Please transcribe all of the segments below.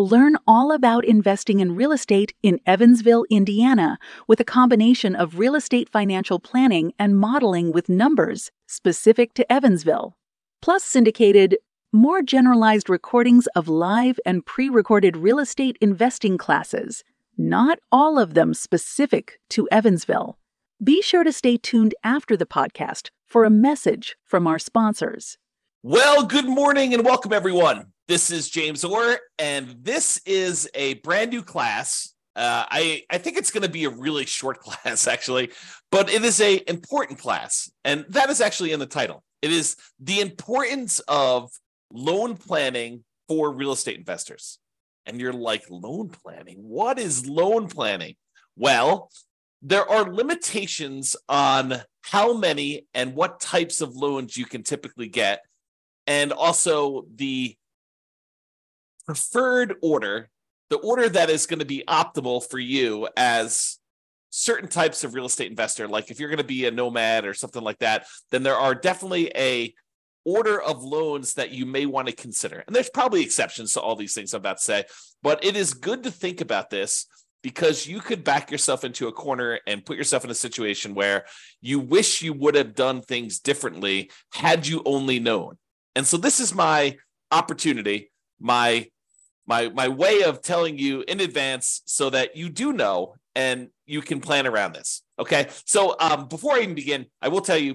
Learn all about investing in real estate in Evansville, Indiana, with a combination of real estate financial planning and modeling with numbers specific to Evansville, plus syndicated, more generalized recordings of live and pre recorded real estate investing classes, not all of them specific to Evansville. Be sure to stay tuned after the podcast for a message from our sponsors. Well, good morning and welcome, everyone. This is James Orr, and this is a brand new class. Uh, I I think it's going to be a really short class, actually, but it is a important class, and that is actually in the title. It is the importance of loan planning for real estate investors. And you're like, loan planning? What is loan planning? Well, there are limitations on how many and what types of loans you can typically get and also the preferred order, the order that is going to be optimal for you as certain types of real estate investor. Like if you're going to be a nomad or something like that, then there are definitely a order of loans that you may want to consider. And there's probably exceptions to all these things I'm about to say, but it is good to think about this because you could back yourself into a corner and put yourself in a situation where you wish you would have done things differently had you only known. And so this is my opportunity, my my my way of telling you in advance so that you do know and you can plan around this. Okay. So um, before I even begin, I will tell you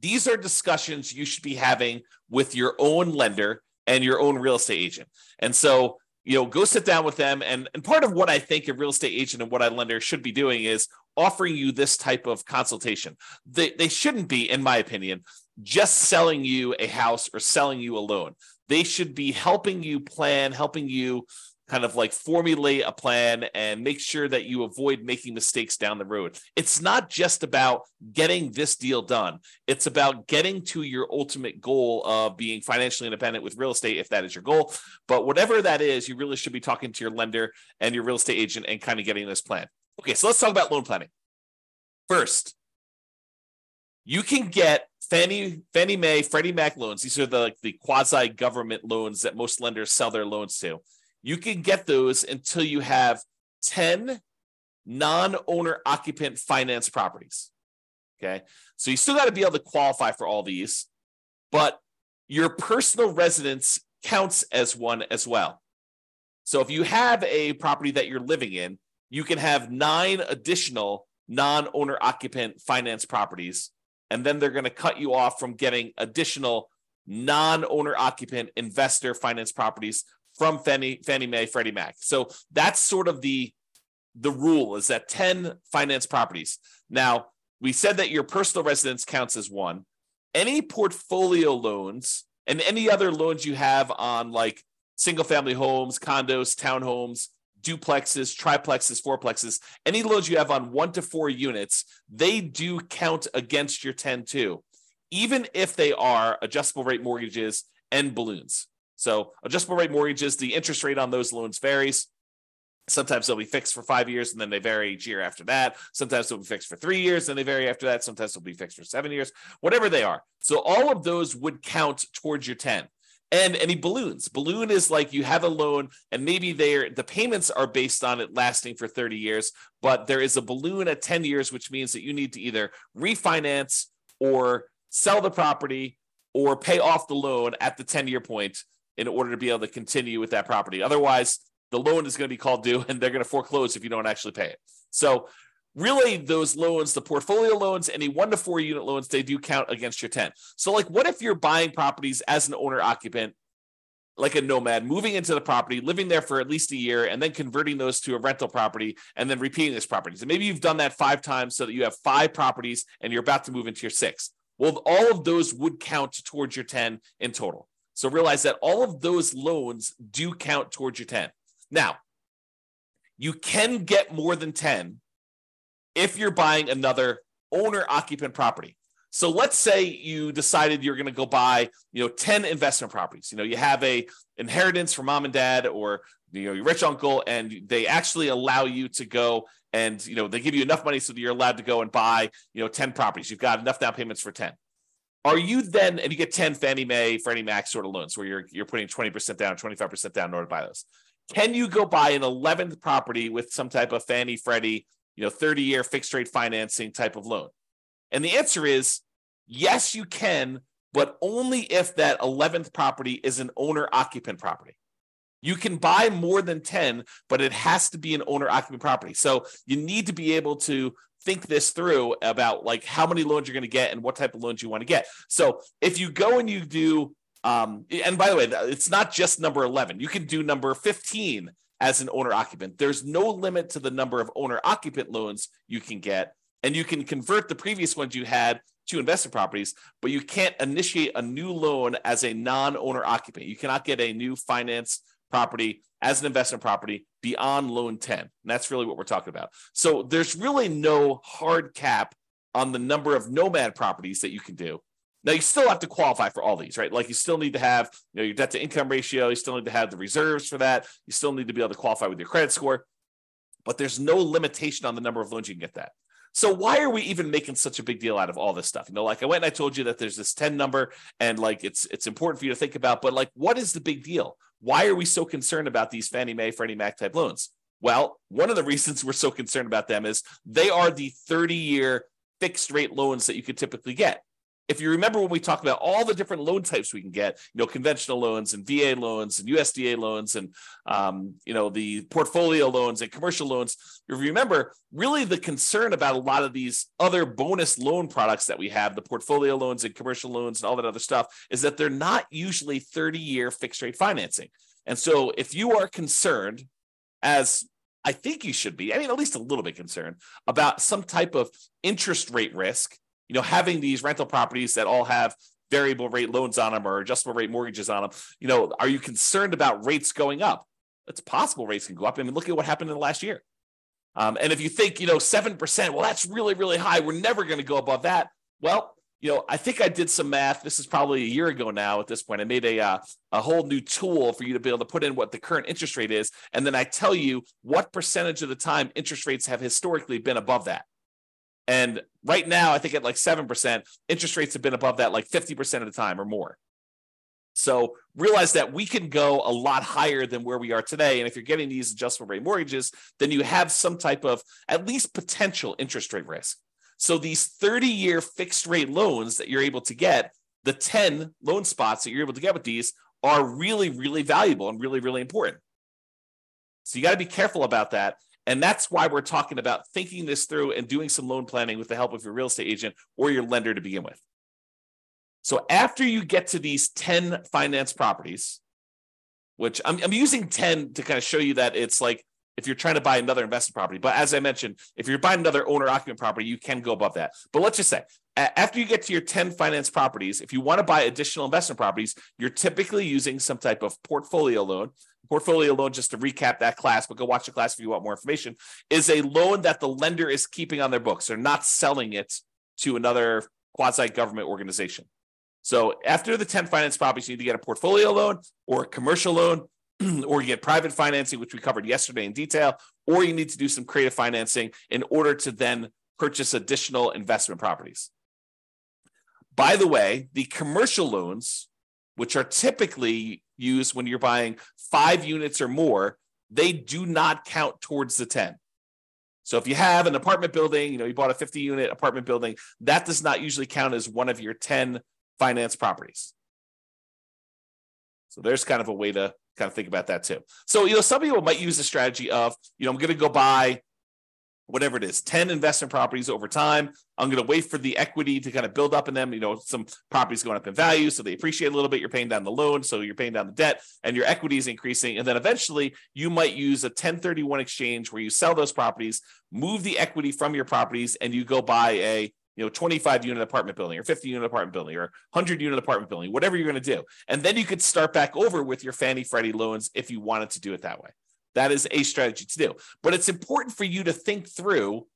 these are discussions you should be having with your own lender and your own real estate agent. And so, you know, go sit down with them. And, and part of what I think a real estate agent and what a lender should be doing is offering you this type of consultation. They, they shouldn't be, in my opinion, just selling you a house or selling you a loan. They should be helping you plan, helping you kind of like formulate a plan and make sure that you avoid making mistakes down the road. It's not just about getting this deal done. It's about getting to your ultimate goal of being financially independent with real estate if that is your goal. But whatever that is, you really should be talking to your lender and your real estate agent and kind of getting this plan. Okay, so let's talk about loan planning. First, you can get Fannie, Fannie Mae, Freddie Mac loans. These are the like the quasi government loans that most lenders sell their loans to. You can get those until you have 10 non-owner occupant finance properties. Okay. So you still got to be able to qualify for all these, but your personal residence counts as one as well. So if you have a property that you're living in, you can have nine additional non-owner occupant finance properties and then they're going to cut you off from getting additional non-owner occupant investor finance properties from Fannie, Fannie Mae, Freddie Mac. So that's sort of the the rule is that 10 finance properties. Now, we said that your personal residence counts as one. Any portfolio loans and any other loans you have on like single family homes, condos, townhomes, duplexes, triplexes, fourplexes, any loans you have on one to four units, they do count against your 10 too, even if they are adjustable rate mortgages and balloons. So, adjustable rate mortgages, the interest rate on those loans varies. Sometimes they'll be fixed for five years and then they vary each year after that. Sometimes they'll be fixed for three years and they vary after that. Sometimes they'll be fixed for seven years, whatever they are. So, all of those would count towards your 10 and any balloons. Balloon is like you have a loan and maybe they the payments are based on it lasting for 30 years, but there is a balloon at 10 years, which means that you need to either refinance or sell the property or pay off the loan at the 10 year point in order to be able to continue with that property. Otherwise, the loan is going to be called due and they're going to foreclose if you don't actually pay it. So really those loans, the portfolio loans, any one to four unit loans, they do count against your 10. So, like, what if you're buying properties as an owner occupant, like a nomad, moving into the property, living there for at least a year, and then converting those to a rental property and then repeating those properties? And maybe you've done that five times so that you have five properties and you're about to move into your sixth. Well, all of those would count towards your 10 in total. So realize that all of those loans do count towards your 10. Now, you can get more than 10 if you're buying another owner occupant property. So let's say you decided you're going to go buy, you know, 10 investment properties. You know, you have a inheritance from mom and dad or you know your rich uncle and they actually allow you to go and you know they give you enough money so that you're allowed to go and buy, you know, 10 properties. You've got enough down payments for 10. Are you then and you get 10 Fannie Mae, Freddie Mac sort of loans where you're you're putting 20% down, 25% down in order to buy those. Can you go buy an 11th property with some type of Fannie Freddie, you know, 30 year fixed rate financing type of loan? And the answer is yes, you can, but only if that 11th property is an owner occupant property. You can buy more than 10, but it has to be an owner occupant property. So you need to be able to think this through about like how many loans you're going to get and what type of loans you want to get. So if you go and you do, um, and by the way, it's not just number 11, you can do number 15 as an owner occupant. There's no limit to the number of owner occupant loans you can get and you can convert the previous ones you had to investment properties, but you can't initiate a new loan as a non-owner occupant. You cannot get a new finance property as an investment property beyond loan 10. And that's really what we're talking about. So there's really no hard cap on the number of nomad properties that you can do. Now you still have to qualify for all these, right? Like you still need to have you know, your debt to income ratio, you still need to have the reserves for that, you still need to be able to qualify with your credit score, but there's no limitation on the number of loans you can get that. So why are we even making such a big deal out of all this stuff? You know, like I went and I told you that there's this 10 number and like it's it's important for you to think about, but like what is the big deal? Why are we so concerned about these Fannie Mae, Freddie Mac type loans? Well, one of the reasons we're so concerned about them is they are the 30 year fixed rate loans that you could typically get if you remember when we talked about all the different loan types we can get, you know, conventional loans and VA loans and USDA loans and, um, you know, the portfolio loans and commercial loans, if you remember, really the concern about a lot of these other bonus loan products that we have, the portfolio loans and commercial loans and all that other stuff, is that they're not usually 30 year fixed rate financing. And so if you are concerned, as I think you should be, I mean, at least a little bit concerned about some type of interest rate risk you know, having these rental properties that all have variable rate loans on them or adjustable rate mortgages on them, you know, are you concerned about rates going up? It's possible rates can go up. I mean, look at what happened in the last year. Um, and if you think, you know, 7%, well, that's really, really high. We're never going to go above that. Well, you know, I think I did some math. This is probably a year ago now at this point. I made a uh, a whole new tool for you to be able to put in what the current interest rate is, and then I tell you what percentage of the time interest rates have historically been above that. And right now, I think at like 7%, interest rates have been above that like 50% of the time or more. So realize that we can go a lot higher than where we are today. And if you're getting these adjustable rate mortgages, then you have some type of at least potential interest rate risk. So these 30 year fixed rate loans that you're able to get, the 10 loan spots that you're able to get with these are really, really valuable and really, really important. So you got to be careful about that. And that's why we're talking about thinking this through and doing some loan planning with the help of your real estate agent or your lender to begin with. So after you get to these 10 finance properties, which I'm, I'm using 10 to kind of show you that it's like if you're trying to buy another investment property. But as I mentioned, if you're buying another owner occupant property, you can go above that. But let's just say after you get to your 10 finance properties, if you want to buy additional investment properties, you're typically using some type of portfolio loan portfolio loan, just to recap that class, but go watch the class if you want more information, is a loan that the lender is keeping on their books. They're not selling it to another quasi government organization. So after the 10 finance properties, you need to get a portfolio loan or a commercial loan, or you get private financing, which we covered yesterday in detail, or you need to do some creative financing in order to then purchase additional investment properties. By the way, the commercial loans, which are typically used when you're buying five units or more, they do not count towards the 10. So if you have an apartment building, you know, you bought a 50 unit apartment building, that does not usually count as one of your 10 finance properties. So there's kind of a way to kind of think about that too. So, you know, some people might use the strategy of, you know, I'm going to go buy whatever it is, 10 investment properties over time. I'm going to wait for the equity to kind of build up in them. You know, some properties going up in value, so they appreciate a little bit. You're paying down the loan, so you're paying down the debt, and your equity is increasing. And then eventually, you might use a 1031 exchange where you sell those properties, move the equity from your properties, and you go buy a you know 25 unit apartment building or 50 unit apartment building or 100 unit apartment building whatever you're going to do and then you could start back over with your fannie freddie loans if you wanted to do it that way That is a strategy to do. But it's important for you to think through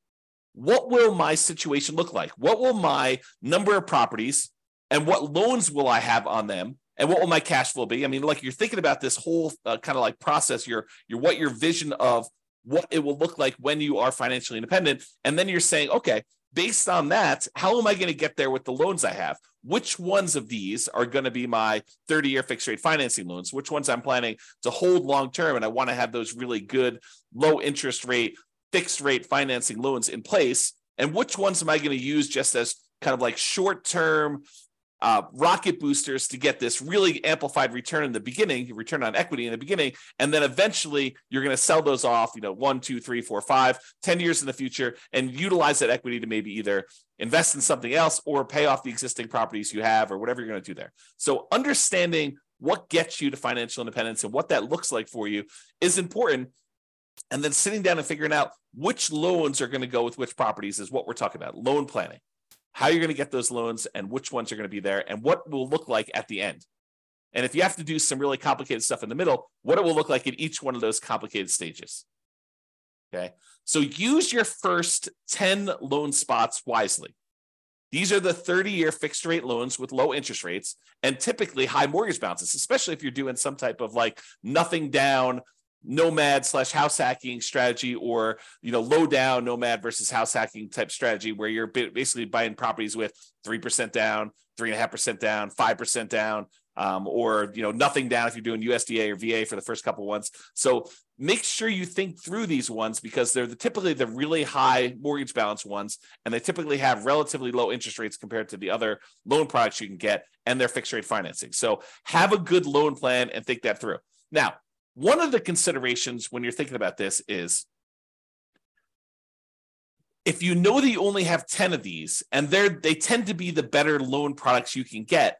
what will my situation look like? What will my number of properties and what loans will I have on them? And what will my cash flow be? I mean, like you're thinking about this whole uh, kind of like process, your your what your vision of what it will look like when you are financially independent, and then you're saying, okay, based on that, how am I going to get there with the loans I have? Which ones of these are going to be my 30 year fixed rate financing loans? Which ones I'm planning to hold long term? And I want to have those really good low interest rate, fixed rate financing loans in place. And which ones am I going to use just as kind of like short term uh, rocket boosters to get this really amplified return in the beginning, return on equity in the beginning, and then eventually you're going to sell those off, you know, one, two, three, four, five, ten years in the future, and utilize that equity to maybe either invest in something else or pay off the existing properties you have or whatever you're going to do there. So understanding what gets you to financial independence and what that looks like for you is important. And then sitting down and figuring out which loans are going to go with which properties is what we're talking about. Loan planning how you're going to get those loans and which ones are going to be there and what will look like at the end. And if you have to do some really complicated stuff in the middle, what it will look like in each one of those complicated stages. Okay. So use your first 10 loan spots wisely. These are the 30 year fixed rate loans with low interest rates and typically high mortgage balances, especially if you're doing some type of like nothing down nomad slash house hacking strategy or you know low down nomad versus house hacking type strategy where you're basically buying properties with 3% down 3.5% down 5% down um, or you know nothing down if you're doing usda or va for the first couple ones. So make sure you think through these ones because they're the, typically the really high mortgage balance ones and they typically have relatively low interest rates compared to the other loan products you can get and their fixed rate financing. So have a good loan plan and think that through. Now one of the considerations when you're thinking about this is if you know that you only have 10 of these and they're they tend to be the better loan products you can get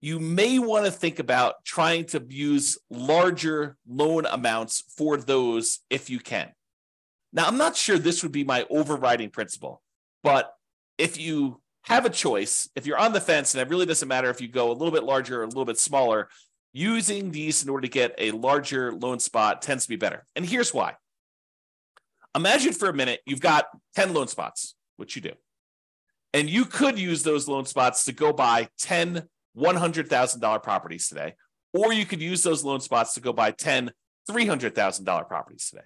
you may want to think about trying to use larger loan amounts for those if you can. Now i'm not sure this would be my overriding principle but if you have a choice if you're on the fence and it really doesn't matter if you go a little bit larger or a little bit smaller using these in order to get a larger loan spot tends to be better. And here's why. Imagine for a minute you've got 10 loan spots, which you do. And you could use those loan spots to go buy 10 $100,000 properties today, or you could use those loan spots to go buy 10 $300,000 properties today.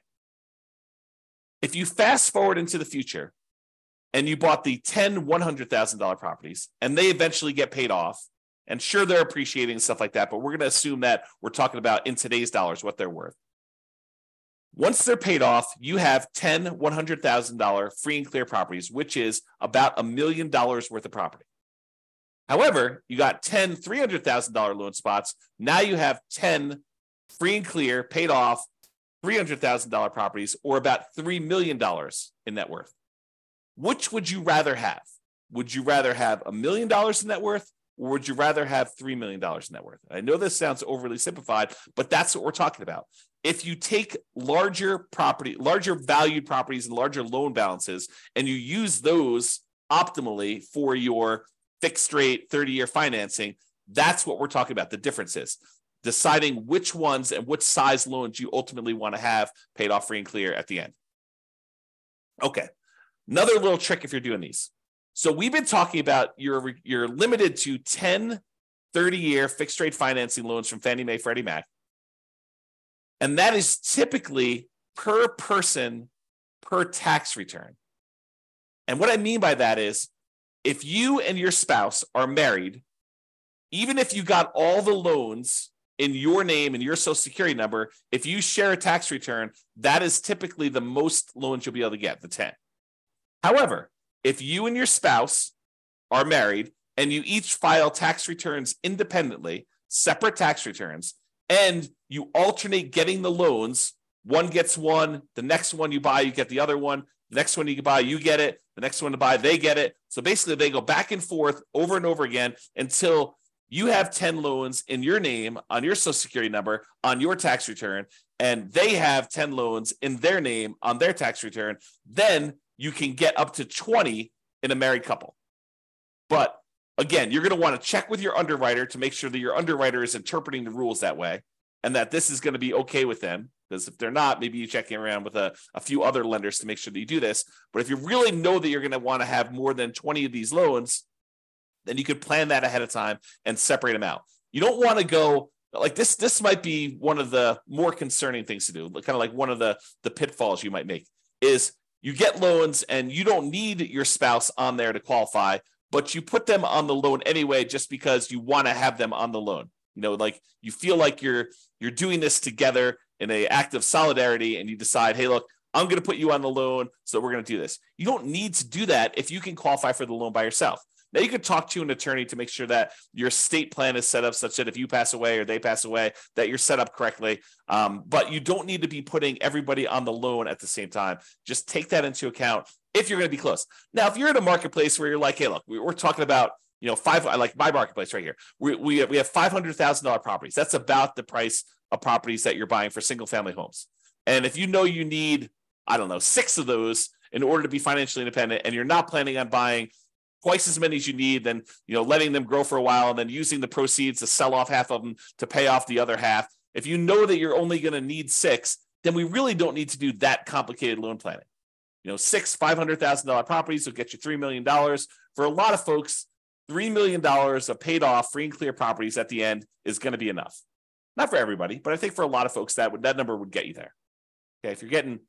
If you fast forward into the future and you bought the 10 $100,000 properties and they eventually get paid off and sure, they're appreciating stuff like that, but we're going to assume that we're talking about in today's dollars what they're worth. Once they're paid off, you have 10 $100,000 free and clear properties, which is about a million dollars worth of property. However, you got 10 $300,000 loan spots. Now you have 10 free and clear, paid off $300,000 properties, or about $3 million in net worth. Which would you rather have? Would you rather have a million dollars in net worth or would you rather have $3 million in net worth? I know this sounds overly simplified, but that's what we're talking about. If you take larger property, larger valued properties and larger loan balances, and you use those optimally for your fixed rate 30 year financing, that's what we're talking about. The difference is deciding which ones and which size loans you ultimately want to have paid off free and clear at the end. Okay. Another little trick if you're doing these so we've been talking about you're you're limited to 10 30 year fixed rate financing loans from Fannie Mae, Freddie Mac. And that is typically per person per tax return. And what I mean by that is if you and your spouse are married, even if you got all the loans in your name and your social security number, if you share a tax return, that is typically the most loans you'll be able to get, the 10. However, if you and your spouse are married and you each file tax returns independently, separate tax returns, and you alternate getting the loans, one gets one, the next one you buy, you get the other one, the next one you buy, you get it, the next one to buy, they get it. So basically, they go back and forth over and over again until you have 10 loans in your name on your social security number on your tax return, and they have 10 loans in their name on their tax return. Then you can get up to 20 in a married couple. But again, you're going to want to check with your underwriter to make sure that your underwriter is interpreting the rules that way. and that this is going to be okay with them. Because if they're not, maybe you check in around with a, a few other lenders to make sure that you do this. But if you really know that you're going to want to have more than 20 of these loans, then you could plan that ahead of time and separate them out. You don't want to go like this. This might be one of the more concerning things to do. Kind of like one of the the pitfalls you might make is you get loans and you don't need your spouse on there to qualify, but you put them on the loan anyway just because you want to have them on the loan. You know, like you feel like you're you're doing this together in a act of solidarity and you decide, hey, look, I'm going to put you on the loan, so we're going to do this. You don't need to do that if you can qualify for the loan by yourself. Now you could talk to an attorney to make sure that your state plan is set up such that if you pass away or they pass away, that you're set up correctly. Um, but you don't need to be putting everybody on the loan at the same time. Just take that into account if you're going to be close. Now, if you're in a marketplace where you're like, hey, look, we're talking about you know five. Like my marketplace right here. We we have, we have five hundred thousand dollar properties. That's about the price of properties that you're buying for single family homes. And if you know you need, I don't know, six of those in order to be financially independent, and you're not planning on buying twice as many as you need, then you know letting them grow for a while and then using the proceeds to sell off half of them to pay off the other half. If you know that you're only going to need six, then we really don't need to do that complicated loan planning. You know, six five hundred thousand dollar properties will get you three million dollars. For a lot of folks, three million dollars of paid off free and clear properties at the end is going to be enough. Not for everybody, but I think for a lot of folks that would that number would get you there. Okay, if you're getting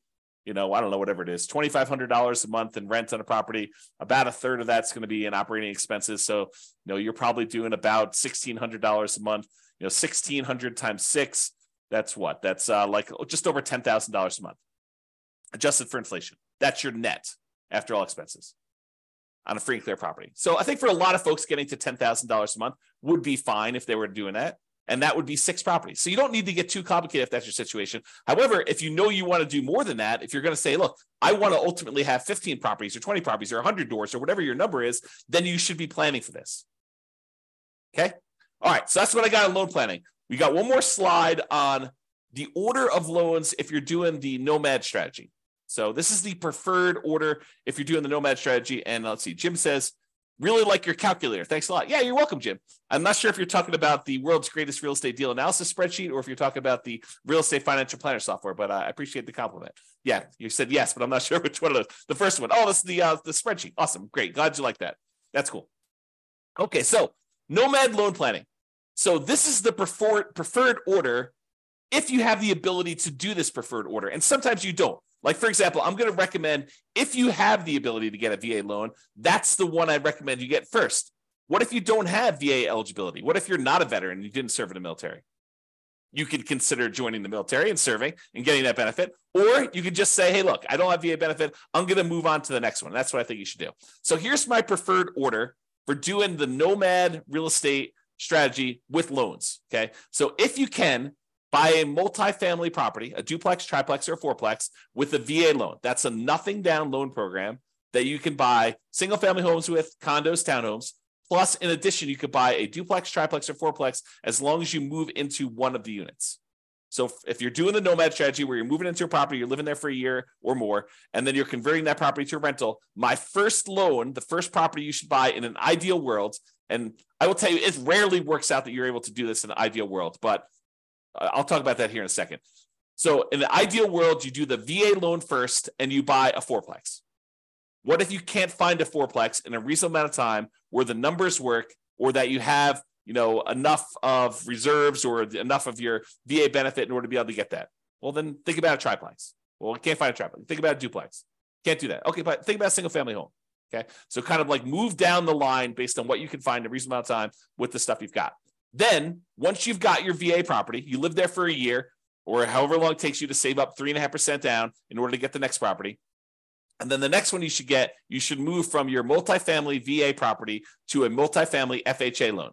you know, I don't know, whatever it is, $2,500 a month in rent on a property. About a third of that's going to be in operating expenses. So, you know, you're probably doing about $1,600 a month, you know, 1600 times six. That's what? That's uh, like just over $10,000 a month adjusted for inflation. That's your net after all expenses on a free and clear property. So I think for a lot of folks, getting to $10,000 a month would be fine if they were doing that and that would be six properties. So you don't need to get too complicated if that's your situation. However, if you know you want to do more than that, if you're going to say, look, I want to ultimately have 15 properties or 20 properties or 100 doors or whatever your number is, then you should be planning for this. Okay. All right. So that's what I got on loan planning. We got one more slide on the order of loans if you're doing the nomad strategy. So this is the preferred order if you're doing the nomad strategy. And let's see, Jim says, Really like your calculator. Thanks a lot. Yeah, you're welcome, Jim. I'm not sure if you're talking about the world's greatest real estate deal analysis spreadsheet or if you're talking about the real estate financial planner software, but I appreciate the compliment. Yeah, you said yes, but I'm not sure which one of those. The first one. Oh, this is the uh, the spreadsheet. Awesome. Great. Glad you like that. That's cool. Okay, so nomad loan planning. So this is the preferred preferred order if you have the ability to do this preferred order. And sometimes you don't. Like, for example, I'm going to recommend if you have the ability to get a VA loan, that's the one I recommend you get first. What if you don't have VA eligibility? What if you're not a veteran and you didn't serve in the military? You could consider joining the military and serving and getting that benefit. Or you could just say, hey, look, I don't have VA benefit. I'm going to move on to the next one. That's what I think you should do. So here's my preferred order for doing the nomad real estate strategy with loans. Okay. So if you can, buy a multifamily property, a duplex, triplex, or fourplex with a VA loan. That's a nothing down loan program that you can buy single family homes with, condos, townhomes. Plus, in addition, you could buy a duplex, triplex, or fourplex as long as you move into one of the units. So if you're doing the nomad strategy where you're moving into a property, you're living there for a year or more, and then you're converting that property to a rental, my first loan, the first property you should buy in an ideal world, and I will tell you, it rarely works out that you're able to do this in an ideal world, but I'll talk about that here in a second. So, in the ideal world, you do the VA loan first and you buy a fourplex. What if you can't find a fourplex in a reasonable amount of time where the numbers work or that you have you know enough of reserves or enough of your VA benefit in order to be able to get that? Well, then think about a triplex. Well, you can't find a triplex. Think about a duplex. Can't do that. Okay, but think about a single family home. Okay. So kind of like move down the line based on what you can find in a reasonable amount of time with the stuff you've got. Then, once you've got your VA property, you live there for a year or however long it takes you to save up 3.5% down in order to get the next property. And then the next one you should get, you should move from your multifamily VA property to a multifamily FHA loan.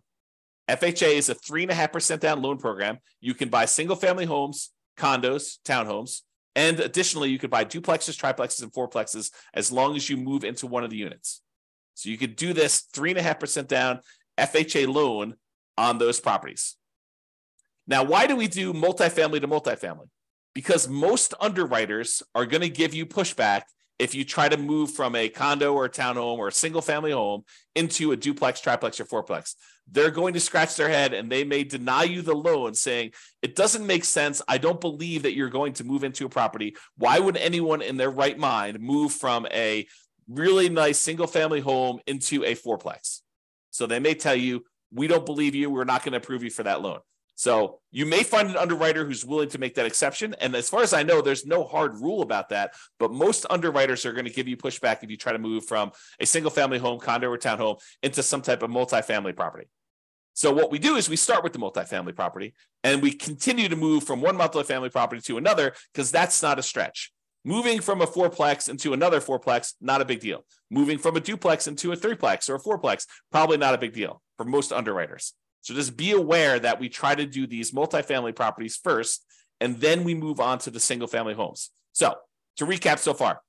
FHA is a 3.5% down loan program. You can buy single family homes, condos, townhomes, and additionally, you could buy duplexes, triplexes, and fourplexes as long as you move into one of the units. So you could do this 3.5% down FHA loan on those properties. Now, why do we do multifamily to multifamily? Because most underwriters are going to give you pushback if you try to move from a condo or a townhome or a single family home into a duplex, triplex, or fourplex. they're going to scratch their head and they may deny you the loan saying, it doesn't make sense. I don't believe that you're going to move into a property. Why would anyone in their right mind move from a really nice single family home into a fourplex? So they may tell you, we don't believe you. We're not going to approve you for that loan. So you may find an underwriter who's willing to make that exception. And as far as I know, there's no hard rule about that. But most underwriters are going to give you pushback if you try to move from a single family home, condo, or townhome into some type of multifamily property. So what we do is we start with the multifamily property and we continue to move from one multifamily property to another because that's not a stretch. Moving from a fourplex into another fourplex, not a big deal. Moving from a duplex into a threeplex or a fourplex, probably not a big deal for most underwriters. So just be aware that we try to do these multifamily properties first, and then we move on to the single family homes. So to recap so far,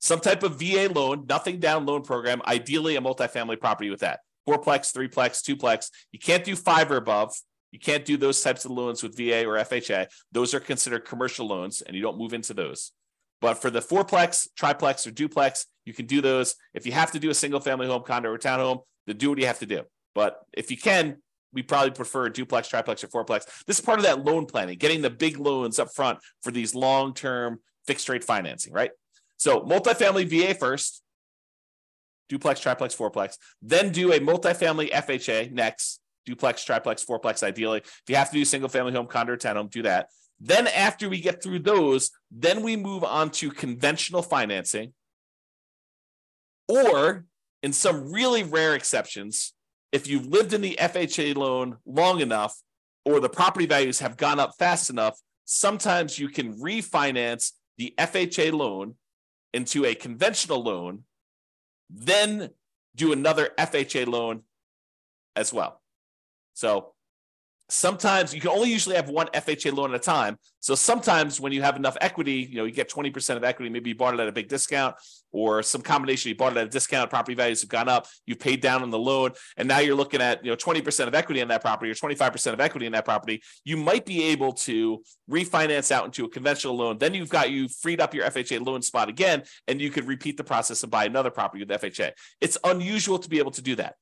some type of VA loan, nothing down loan program, ideally a multifamily property with that. Fourplex, threeplex, twoplex. You can't do five or above. You can't do those types of loans with VA or FHA. Those are considered commercial loans, and you don't move into those. But for the fourplex, triplex, or duplex, you can do those. If you have to do a single family home, condo, or townhome, then do what you have to do. But if you can, we probably prefer duplex, triplex, or fourplex. This is part of that loan planning, getting the big loans up front for these long term fixed rate financing, right? So, multifamily VA first, duplex, triplex, fourplex, then do a multifamily FHA next, duplex, triplex, fourplex, ideally. If you have to do single family home, condo, townhome, do that. Then, after we get through those, then we move on to conventional financing, or in some really rare exceptions, if you've lived in the FHA loan long enough or the property values have gone up fast enough, sometimes you can refinance the FHA loan into a conventional loan, then do another FHA loan as well. So sometimes you can only usually have one FHA loan at a time. So sometimes when you have enough equity, you know, you get 20% of equity, maybe you bought it at a big discount or some combination, you bought it at a discount, property values have gone up, you paid down on the loan, and now you're looking at, you know, 20% of equity in that property or 25% of equity in that property, you might be able to refinance out into a conventional loan. Then you've got you freed up your FHA loan spot again, and you could repeat the process and buy another property with FHA. It's unusual to be able to do that.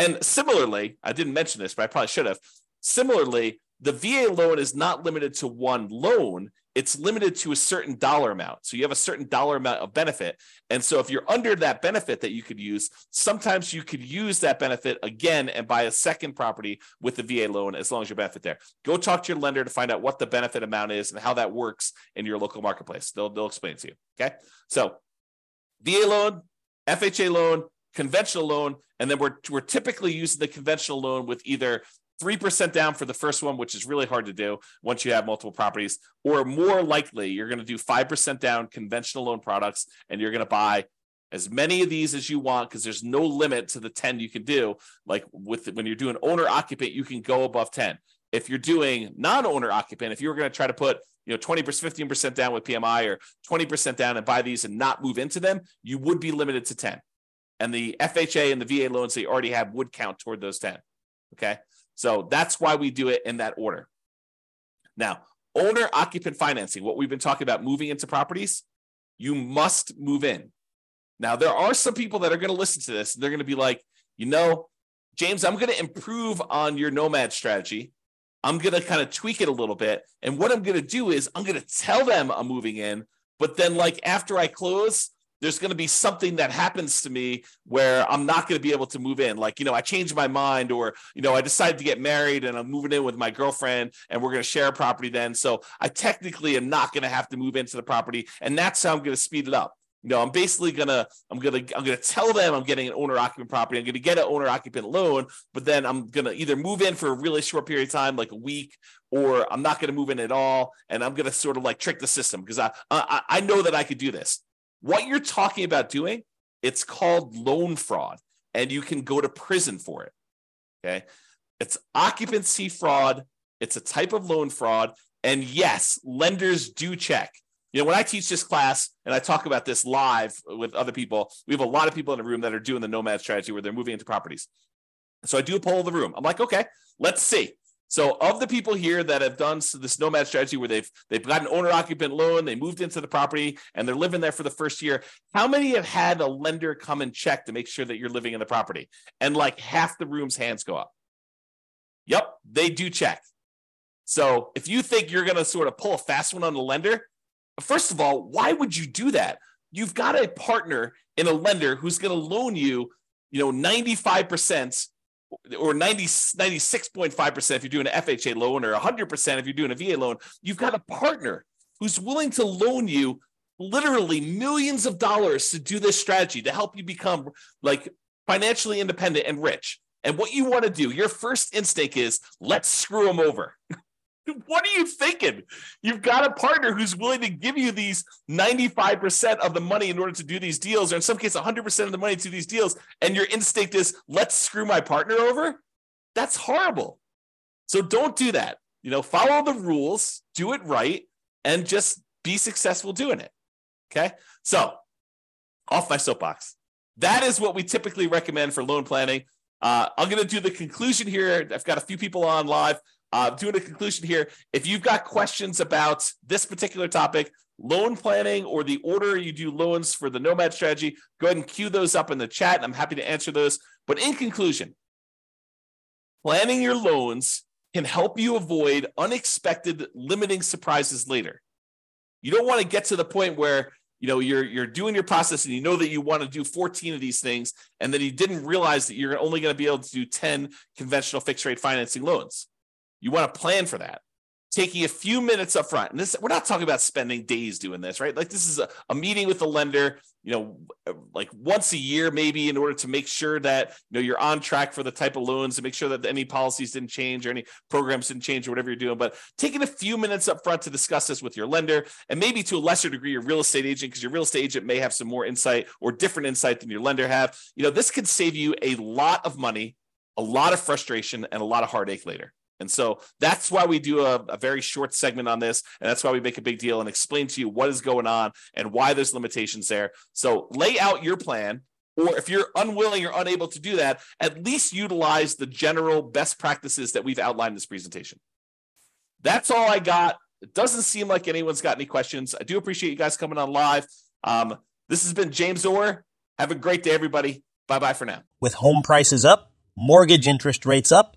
And similarly, I didn't mention this, but I probably should have. Similarly, the VA loan is not limited to one loan, it's limited to a certain dollar amount. So you have a certain dollar amount of benefit. And so if you're under that benefit that you could use, sometimes you could use that benefit again and buy a second property with the VA loan as long as your benefit there. Go talk to your lender to find out what the benefit amount is and how that works in your local marketplace. They'll, they'll explain it to you. Okay. So VA loan, FHA loan, conventional loan, and then we're, we're typically using the conventional loan with either 3% down for the first one, which is really hard to do once you have multiple properties, or more likely, you're going to do 5% down conventional loan products and you're going to buy as many of these as you want because there's no limit to the 10 you can do. Like with when you're doing owner occupant, you can go above 10. If you're doing non-owner occupant, if you were going to try to put you know 20% 15% down with PMI or 20% down and buy these and not move into them, you would be limited to 10. And the FHA and the VA loans you already have would count toward those 10. Okay. So that's why we do it in that order. Now, owner occupant financing, what we've been talking about moving into properties, you must move in. Now, there are some people that are going to listen to this. And they're going to be like, you know, James, I'm going to improve on your nomad strategy. I'm going to kind of tweak it a little bit. And what I'm going to do is I'm going to tell them I'm moving in. But then, like, after I close, there's going to be something that happens to me where I'm not going to be able to move in. Like, you know, I changed my mind or, you know, I decided to get married and I'm moving in with my girlfriend and we're going to share a property then. So I technically am not going to have to move into the property. And that's how I'm going to speed it up. You know, I'm basically gonna, I'm gonna, I'm gonna tell them I'm getting an owner occupant property. I'm gonna get an owner occupant loan, but then I'm gonna either move in for a really short period of time, like a week, or I'm not gonna move in at all, and I'm gonna sort of like trick the system because I, I, I know that I could do this. What you're talking about doing, it's called loan fraud, and you can go to prison for it. Okay. It's occupancy fraud. It's a type of loan fraud. And yes, lenders do check. You know, when I teach this class and I talk about this live with other people, we have a lot of people in the room that are doing the nomad strategy where they're moving into properties. So I do a poll of the room. I'm like, okay, let's see. So, of the people here that have done this nomad strategy where they've they've got an owner occupant loan, they moved into the property, and they're living there for the first year, how many have had a lender come and check to make sure that you're living in the property? And like half the room's hands go up. Yep, they do check. So, if you think you're going to sort of pull a fast one on the lender, first of all, why would you do that? You've got a partner in a lender who's going to loan you, you know, 95% or 90, 96.5% if you're doing an FHA loan or 100% if you're doing a VA loan, you've got a partner who's willing to loan you literally millions of dollars to do this strategy to help you become like financially independent and rich. And what you want to do, your first instinct is let's screw them over. what are you thinking? You've got a partner who's willing to give you these 95% of the money in order to do these deals, or in some cases, 100% of the money to these deals. And your instinct is, let's screw my partner over. That's horrible. So don't do that. You know, follow the rules, do it right, and just be successful doing it. Okay. So off my soapbox. That is what we typically recommend for loan planning. Uh, I'm going to do the conclusion here. I've got a few people on live. Uh, doing a conclusion here. If you've got questions about this particular topic, loan planning or the order you do loans for the Nomad strategy, go ahead and cue those up in the chat. And I'm happy to answer those. But in conclusion, planning your loans can help you avoid unexpected limiting surprises later. You don't want to get to the point where you know you're you're doing your process and you know that you want to do 14 of these things and then you didn't realize that you're only going to be able to do 10 conventional fixed rate financing loans you want to plan for that. Taking a few minutes up front. And this, we're not talking about spending days doing this, right? Like this is a, a meeting with the lender, you know, uh, like once a year, maybe in order to make sure that, you know, you're on track for the type of loans and make sure that any policies didn't change or any programs didn't change or whatever you're doing. But taking a few minutes up front to discuss this with your lender and maybe to a lesser degree, your real estate agent, because your real estate agent may have some more insight or different insight than your lender have. You know, this could save you a lot of money, a lot of frustration, and a lot of heartache later. And so that's why we do a, a, very short segment on this. And that's why we make a big deal and explain to you what is going on and why there's limitations there. So lay out your plan. Or if you're unwilling or unable to do that, at least utilize the general best practices that we've outlined in this presentation. That's all I got. It doesn't seem like anyone's got any questions. I do appreciate you guys coming on live. Um, this has been James Orr. Have a great day, everybody. Bye bye for now. With home prices up, mortgage interest rates up,